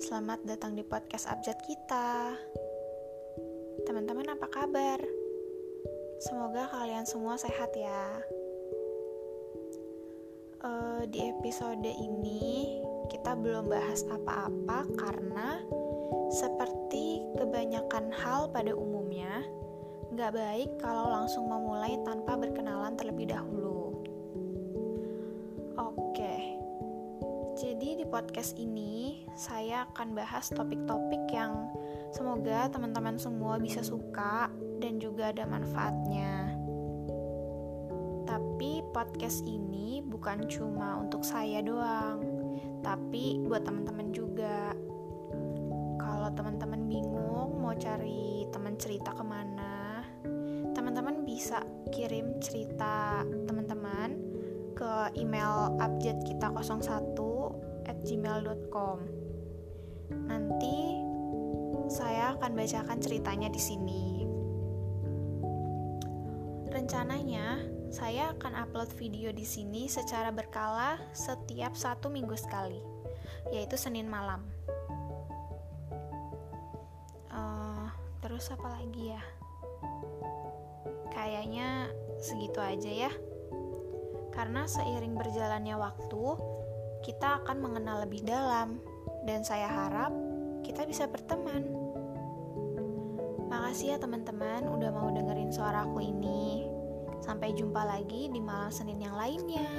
selamat datang di podcast abjad kita. Teman-teman, apa kabar? Semoga kalian semua sehat ya. Uh, di episode ini kita belum bahas apa-apa karena seperti kebanyakan hal pada umumnya, nggak baik kalau langsung memulai tanpa berkenalan Jadi di podcast ini saya akan bahas topik-topik yang semoga teman-teman semua bisa suka dan juga ada manfaatnya. Tapi podcast ini bukan cuma untuk saya doang, tapi buat teman-teman juga. Kalau teman-teman bingung mau cari teman cerita ke mana, teman-teman bisa kirim cerita teman-teman ke email abjad kita 01 at gmail.com. Nanti saya akan bacakan ceritanya di sini. Rencananya, saya akan upload video di sini secara berkala setiap satu minggu sekali, yaitu Senin malam. Uh, terus apa lagi ya? Kayaknya segitu aja ya. Karena seiring berjalannya waktu, kita akan mengenal lebih dalam, dan saya harap kita bisa berteman. Makasih ya teman-teman udah mau dengerin suaraku ini. Sampai jumpa lagi di malam Senin yang lainnya.